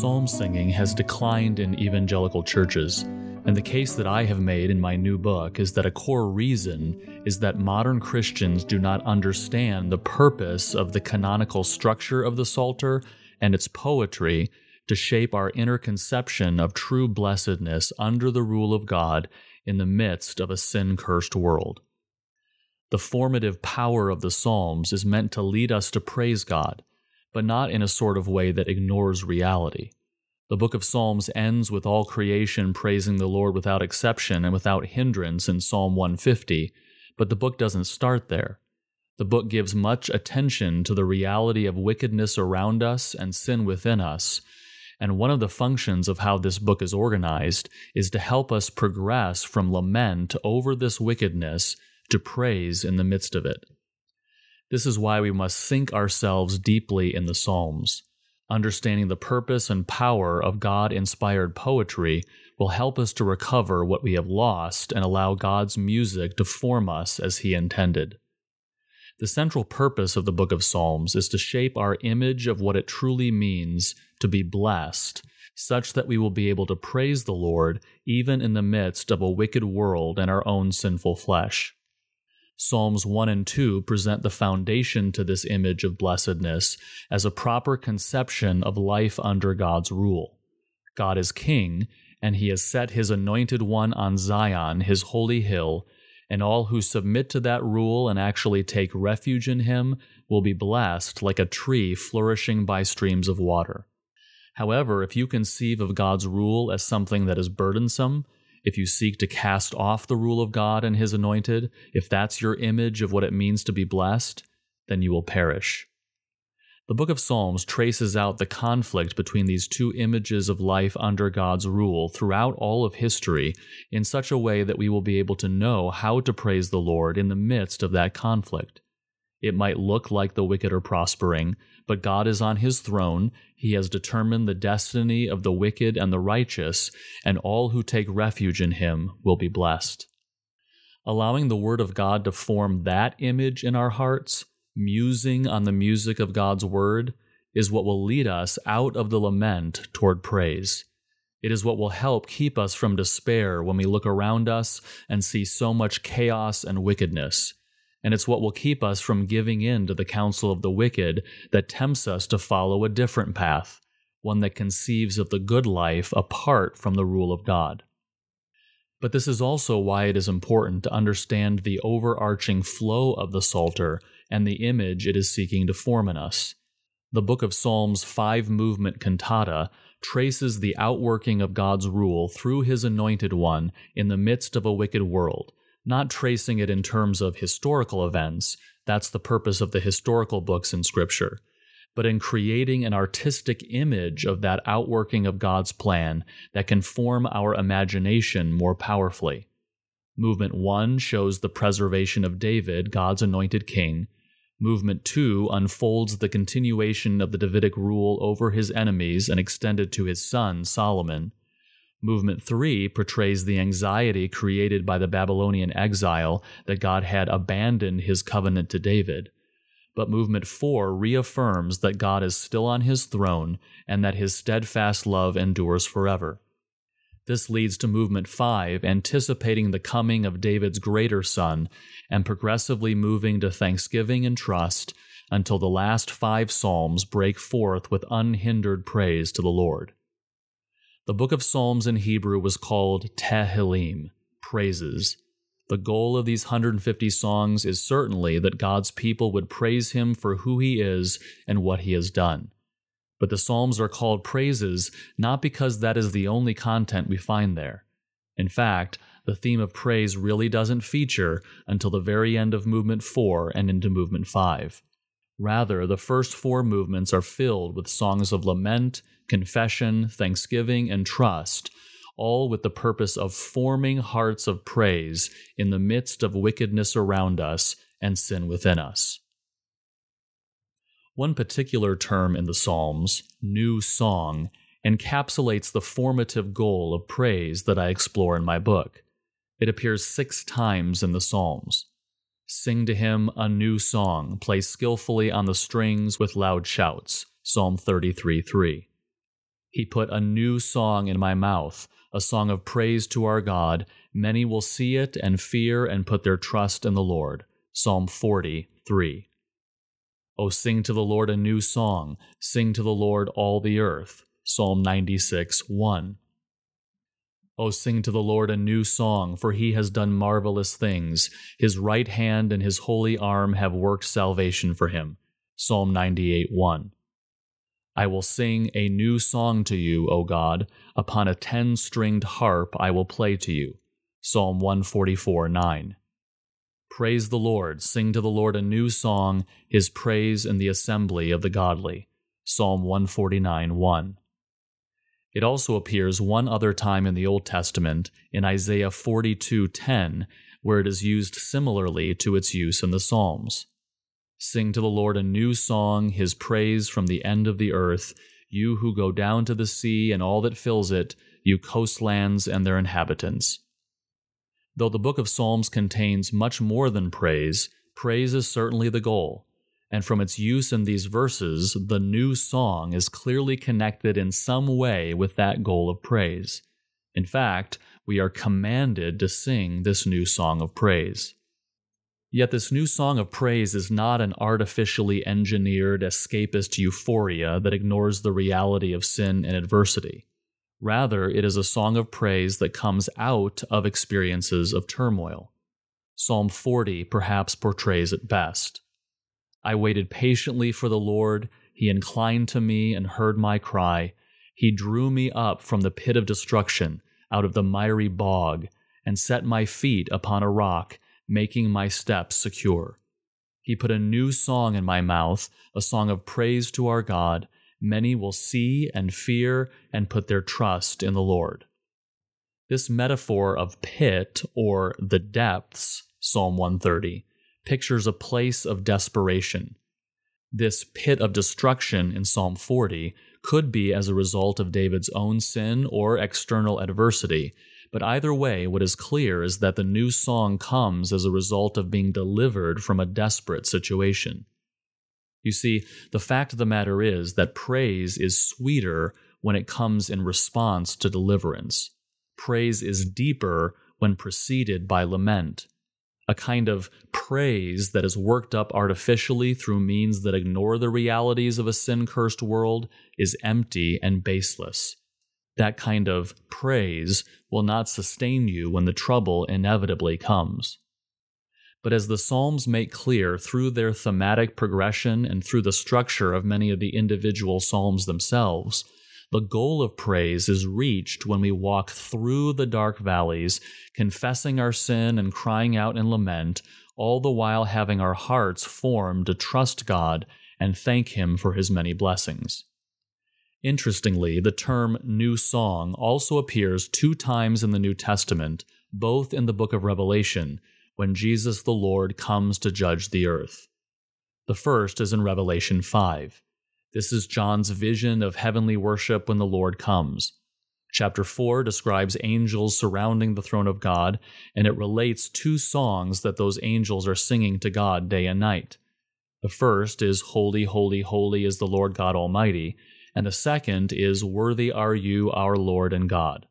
psalm singing has declined in evangelical churches, and the case that I have made in my new book is that a core reason is that modern Christians do not understand the purpose of the canonical structure of the Psalter and its poetry to shape our inner conception of true blessedness under the rule of God in the midst of a sin cursed world. The formative power of the Psalms is meant to lead us to praise God, but not in a sort of way that ignores reality. The book of Psalms ends with all creation praising the Lord without exception and without hindrance in Psalm 150, but the book doesn't start there. The book gives much attention to the reality of wickedness around us and sin within us, and one of the functions of how this book is organized is to help us progress from lament over this wickedness to praise in the midst of it. This is why we must sink ourselves deeply in the Psalms. Understanding the purpose and power of God inspired poetry will help us to recover what we have lost and allow God's music to form us as He intended. The central purpose of the book of Psalms is to shape our image of what it truly means to be blessed, such that we will be able to praise the Lord even in the midst of a wicked world and our own sinful flesh. Psalms 1 and 2 present the foundation to this image of blessedness as a proper conception of life under God's rule. God is king, and he has set his anointed one on Zion, his holy hill, and all who submit to that rule and actually take refuge in him will be blessed like a tree flourishing by streams of water. However, if you conceive of God's rule as something that is burdensome, if you seek to cast off the rule of God and his anointed, if that's your image of what it means to be blessed, then you will perish. The book of Psalms traces out the conflict between these two images of life under God's rule throughout all of history in such a way that we will be able to know how to praise the Lord in the midst of that conflict. It might look like the wicked are prospering, but God is on his throne. He has determined the destiny of the wicked and the righteous, and all who take refuge in him will be blessed. Allowing the Word of God to form that image in our hearts, musing on the music of God's Word, is what will lead us out of the lament toward praise. It is what will help keep us from despair when we look around us and see so much chaos and wickedness and it's what will keep us from giving in to the counsel of the wicked that tempts us to follow a different path, one that conceives of the good life apart from the rule of God. But this is also why it is important to understand the overarching flow of the Psalter and the image it is seeking to form in us. The Book of Psalms' five movement cantata traces the outworking of God's rule through His anointed one in the midst of a wicked world not tracing it in terms of historical events, that's the purpose of the historical books in Scripture, but in creating an artistic image of that outworking of God's plan that can form our imagination more powerfully. Movement 1 shows the preservation of David, God's anointed king. Movement 2 unfolds the continuation of the Davidic rule over his enemies and extended to his son, Solomon. Movement 3 portrays the anxiety created by the Babylonian exile that God had abandoned his covenant to David. But Movement 4 reaffirms that God is still on his throne and that his steadfast love endures forever. This leads to Movement 5, anticipating the coming of David's greater son and progressively moving to thanksgiving and trust until the last five Psalms break forth with unhindered praise to the Lord. The book of Psalms in Hebrew was called Tehillim, praises. The goal of these 150 songs is certainly that God's people would praise him for who he is and what he has done. But the Psalms are called praises not because that is the only content we find there. In fact, the theme of praise really doesn't feature until the very end of Movement 4 and into Movement 5. Rather, the first four movements are filled with songs of lament confession, thanksgiving, and trust, all with the purpose of forming hearts of praise in the midst of wickedness around us and sin within us. One particular term in the Psalms, new song, encapsulates the formative goal of praise that I explore in my book. It appears six times in the Psalms. Sing to him a new song, play skillfully on the strings with loud shouts. Psalm 33 3. He put a new song in my mouth, a song of praise to our God. Many will see it and fear and put their trust in the Lord. Psalm 43. O sing to the Lord a new song, sing to the Lord all the earth. Psalm 96 1. O sing to the Lord a new song, for he has done marvelous things. His right hand and his holy arm have worked salvation for him. Psalm 98 1. I will sing a new song to you, O God. Upon a ten stringed harp I will play to you. Psalm 144 9. Praise the Lord, sing to the Lord a new song, his praise in the assembly of the godly. Psalm 149 1. It also appears one other time in the Old Testament, in Isaiah 42:10, where it is used similarly to its use in the Psalms. Sing to the Lord a new song, his praise from the end of the earth, you who go down to the sea and all that fills it, you coastlands and their inhabitants. Though the book of Psalms contains much more than praise, praise is certainly the goal and from its use in these verses, the new song is clearly connected in some way with that goal of praise. In fact, we are commanded to sing this new song of praise. Yet, this new song of praise is not an artificially engineered escapist euphoria that ignores the reality of sin and adversity. Rather, it is a song of praise that comes out of experiences of turmoil. Psalm 40 perhaps portrays it best. I waited patiently for the Lord. He inclined to me and heard my cry. He drew me up from the pit of destruction, out of the miry bog, and set my feet upon a rock, making my steps secure. He put a new song in my mouth, a song of praise to our God. Many will see and fear and put their trust in the Lord. This metaphor of pit or the depths, Psalm 130, pictures a place of desperation. This pit of destruction in Psalm 40 could be as a result of David's own sin or external adversity, but either way, what is clear is that the new song comes as a result of being delivered from a desperate situation. You see, the fact of the matter is that praise is sweeter when it comes in response to deliverance. Praise is deeper when preceded by lament a kind of praise that is worked up artificially through means that ignore the realities of a sin cursed world is empty and baseless. That kind of praise will not sustain you when the trouble inevitably comes. But as the Psalms make clear through their thematic progression and through the structure of many of the individual Psalms themselves, the goal of praise is reached when we walk through the dark valleys, confessing our sin and crying out in lament, all the while having our hearts formed to trust God and thank Him for His many blessings. Interestingly, the term new song also appears two times in the New Testament, both in the book of Revelation, when Jesus the Lord comes to judge the earth. The first is in Revelation 5. This is John's vision of heavenly worship when the Lord comes. Chapter 4 describes angels surrounding the throne of God, and it relates two songs that those angels are singing to God day and night. The first is Holy, Holy, Holy is the Lord God Almighty, and the second is Worthy are you, our Lord and God.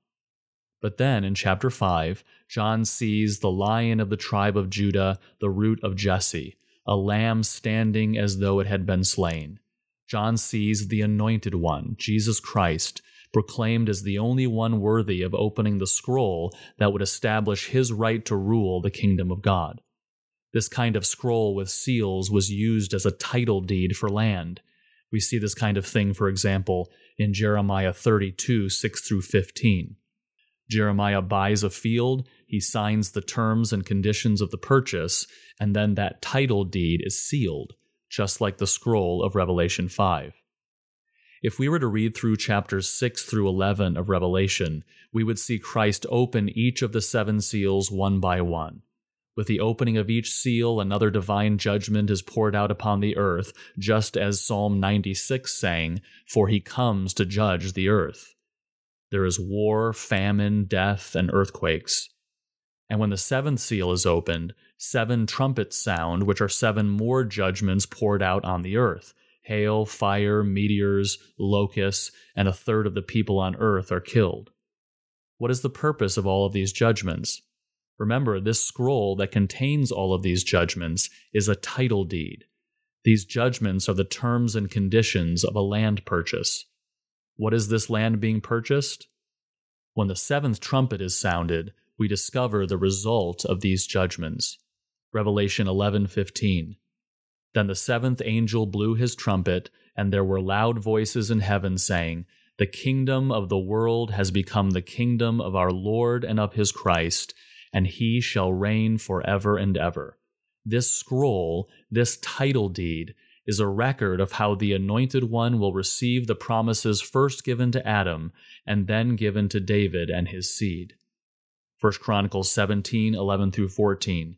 But then in chapter 5, John sees the lion of the tribe of Judah, the root of Jesse, a lamb standing as though it had been slain. John sees the Anointed One, Jesus Christ, proclaimed as the only one worthy of opening the scroll that would establish his right to rule the kingdom of God. This kind of scroll with seals was used as a title deed for land. We see this kind of thing, for example, in Jeremiah 32 6 through 15. Jeremiah buys a field, he signs the terms and conditions of the purchase, and then that title deed is sealed just like the scroll of Revelation 5. If we were to read through chapters 6 through 11 of Revelation, we would see Christ open each of the seven seals one by one. With the opening of each seal, another divine judgment is poured out upon the earth, just as Psalm 96 sang, For he comes to judge the earth. There is war, famine, death, and earthquakes. And when the seventh seal is opened, seven trumpets sound, which are seven more judgments poured out on the earth Hail, fire, meteors, locusts, and a third of the people on earth are killed. What is the purpose of all of these judgments? Remember, this scroll that contains all of these judgments is a title deed. These judgments are the terms and conditions of a land purchase. What is this land being purchased? When the seventh trumpet is sounded, we discover the result of these judgments. Revelation 11:15. Then the seventh angel blew his trumpet, and there were loud voices in heaven saying, The kingdom of the world has become the kingdom of our Lord and of his Christ, and he shall reign forever and ever. This scroll, this title deed, is a record of how the Anointed One will receive the promises first given to Adam and then given to David and his seed. 1 Chronicles 17 11 through 14.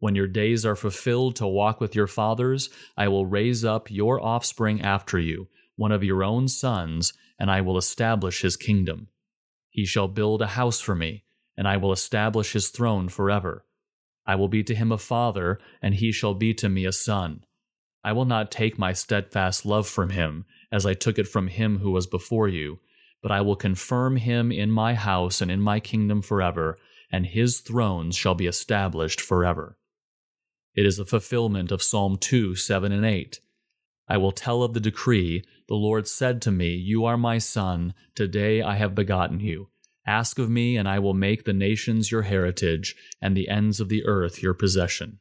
When your days are fulfilled to walk with your fathers, I will raise up your offspring after you, one of your own sons, and I will establish his kingdom. He shall build a house for me, and I will establish his throne forever. I will be to him a father, and he shall be to me a son. I will not take my steadfast love from him, as I took it from him who was before you, but I will confirm him in my house and in my kingdom forever, and his thrones shall be established forever. It is a fulfillment of Psalm 2 7 and 8. I will tell of the decree. The Lord said to me, You are my son. Today I have begotten you. Ask of me, and I will make the nations your heritage, and the ends of the earth your possession.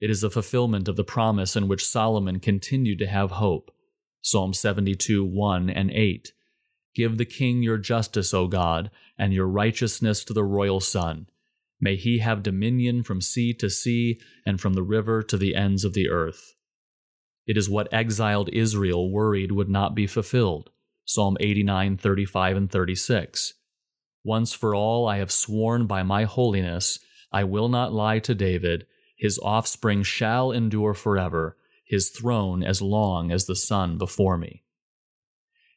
It is a fulfillment of the promise in which Solomon continued to have hope. Psalm 72 1 and 8. Give the king your justice, O God, and your righteousness to the royal son. May he have dominion from sea to sea and from the river to the ends of the earth. It is what exiled Israel worried would not be fulfilled. Psalm 89, 35, and 36. Once for all I have sworn by my holiness, I will not lie to David. His offspring shall endure forever, his throne as long as the sun before me.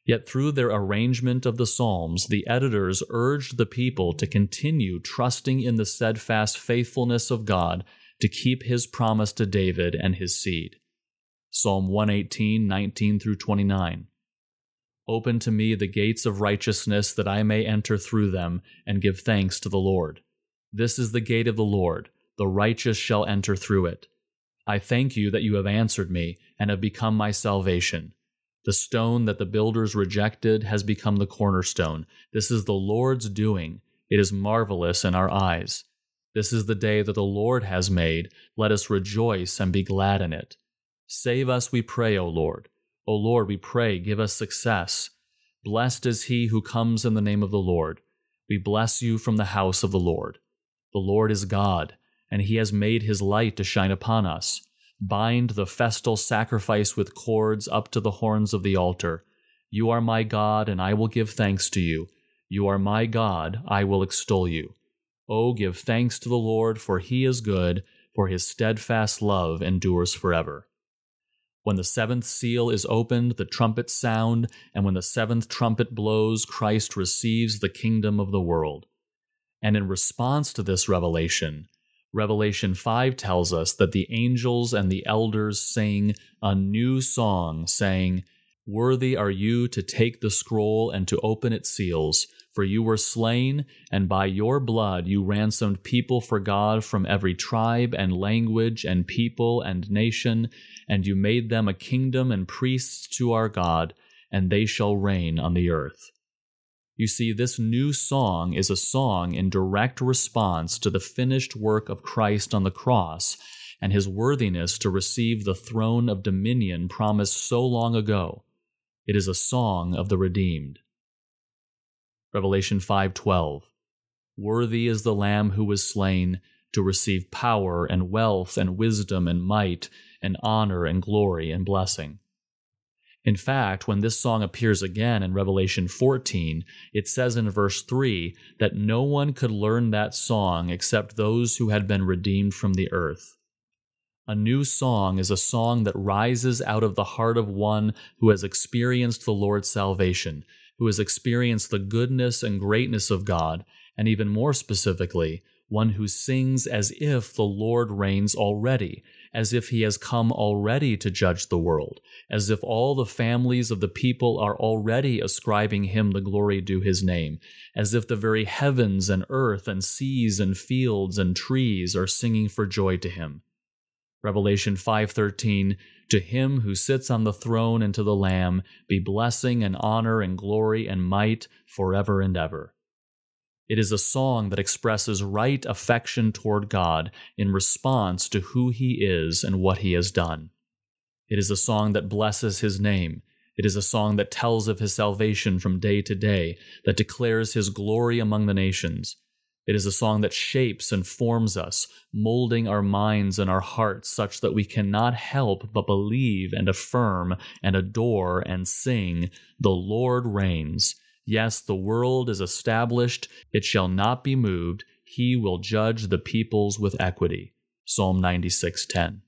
Yet through their arrangement of the Psalms, the editors urged the people to continue trusting in the steadfast faithfulness of God to keep his promise to David and his seed. Psalm 118, 19 through 29. Open to me the gates of righteousness that I may enter through them and give thanks to the Lord. This is the gate of the Lord, the righteous shall enter through it. I thank you that you have answered me and have become my salvation. The stone that the builders rejected has become the cornerstone. This is the Lord's doing. It is marvelous in our eyes. This is the day that the Lord has made. Let us rejoice and be glad in it. Save us, we pray, O Lord. O Lord, we pray, give us success. Blessed is he who comes in the name of the Lord. We bless you from the house of the Lord. The Lord is God, and he has made his light to shine upon us. Bind the festal sacrifice with cords up to the horns of the altar. You are my God, and I will give thanks to you. You are my God, I will extol you. O give thanks to the Lord, for he is good, for his steadfast love endures forever. When the seventh seal is opened, the trumpets sound, and when the seventh trumpet blows, Christ receives the kingdom of the world. And in response to this revelation, Revelation 5 tells us that the angels and the elders sing a new song, saying, Worthy are you to take the scroll and to open its seals, for you were slain, and by your blood you ransomed people for God from every tribe and language and people and nation, and you made them a kingdom and priests to our God, and they shall reign on the earth. You see, this new song is a song in direct response to the finished work of Christ on the cross and his worthiness to receive the throne of dominion promised so long ago. It is a song of the redeemed. Revelation 5:12 Worthy is the lamb who was slain to receive power and wealth and wisdom and might and honor and glory and blessing. In fact, when this song appears again in Revelation 14, it says in verse 3 that no one could learn that song except those who had been redeemed from the earth. A new song is a song that rises out of the heart of one who has experienced the Lord's salvation, who has experienced the goodness and greatness of God, and even more specifically, one who sings as if the Lord reigns already, as if he has come already to judge the world, as if all the families of the people are already ascribing him the glory due his name, as if the very heavens and earth and seas and fields and trees are singing for joy to him. Revelation 5:13 To him who sits on the throne and to the lamb be blessing and honor and glory and might forever and ever. It is a song that expresses right affection toward God in response to who He is and what He has done. It is a song that blesses His name. It is a song that tells of His salvation from day to day, that declares His glory among the nations. It is a song that shapes and forms us, molding our minds and our hearts such that we cannot help but believe and affirm and adore and sing, The Lord reigns. Yes, the world is established, it shall not be moved. He will judge the peoples with equity. Psalm 96:10.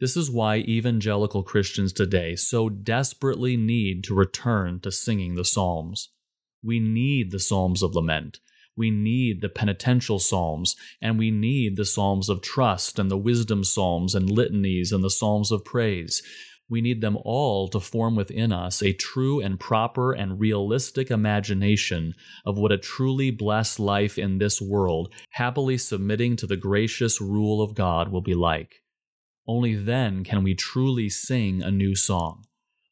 This is why evangelical Christians today so desperately need to return to singing the Psalms. We need the Psalms of lament. We need the penitential Psalms, and we need the Psalms of trust and the wisdom Psalms and litanies and the Psalms of praise. We need them all to form within us a true and proper and realistic imagination of what a truly blessed life in this world, happily submitting to the gracious rule of God, will be like. Only then can we truly sing a new song.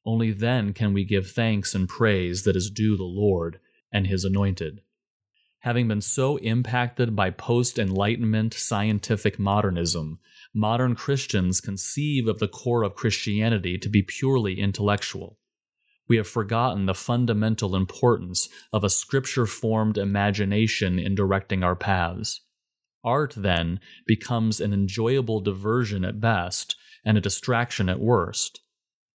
Only then can we give thanks and praise that is due the Lord and His anointed. Having been so impacted by post Enlightenment scientific modernism, modern Christians conceive of the core of Christianity to be purely intellectual. We have forgotten the fundamental importance of a scripture formed imagination in directing our paths. Art, then, becomes an enjoyable diversion at best and a distraction at worst.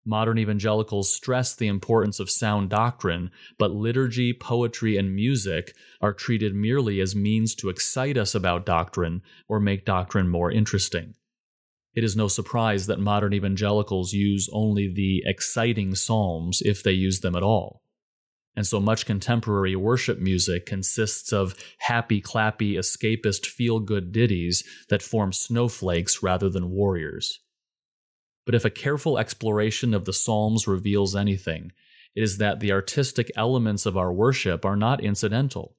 Modern evangelicals stress the importance of sound doctrine, but liturgy, poetry, and music are treated merely as means to excite us about doctrine or make doctrine more interesting. It is no surprise that modern evangelicals use only the exciting psalms if they use them at all. And so much contemporary worship music consists of happy, clappy, escapist, feel good ditties that form snowflakes rather than warriors. But if a careful exploration of the Psalms reveals anything, it is that the artistic elements of our worship are not incidental.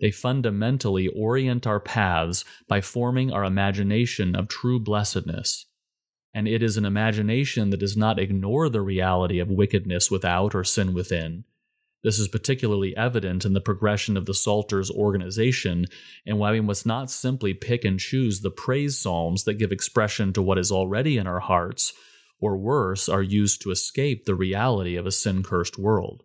They fundamentally orient our paths by forming our imagination of true blessedness. And it is an imagination that does not ignore the reality of wickedness without or sin within. This is particularly evident in the progression of the Psalter's organization, and why we must not simply pick and choose the praise psalms that give expression to what is already in our hearts, or worse, are used to escape the reality of a sin cursed world.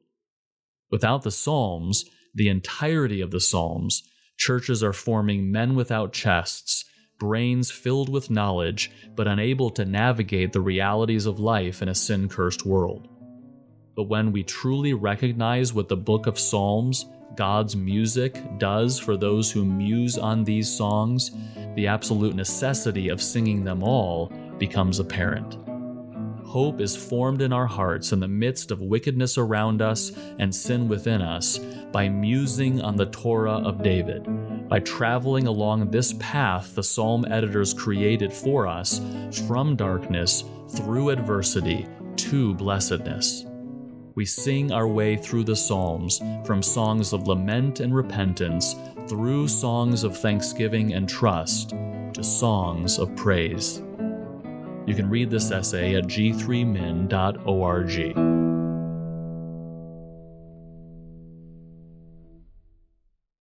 Without the Psalms, the entirety of the Psalms, churches are forming men without chests, brains filled with knowledge, but unable to navigate the realities of life in a sin cursed world. But when we truly recognize what the book of Psalms, God's music, does for those who muse on these songs, the absolute necessity of singing them all becomes apparent hope is formed in our hearts in the midst of wickedness around us and sin within us by musing on the Torah of David, by traveling along this path the psalm editors created for us from darkness through adversity to blessedness. We sing our way through the Psalms from songs of lament and repentance through songs of thanksgiving and trust to songs of praise. You can read this essay at g3min.org.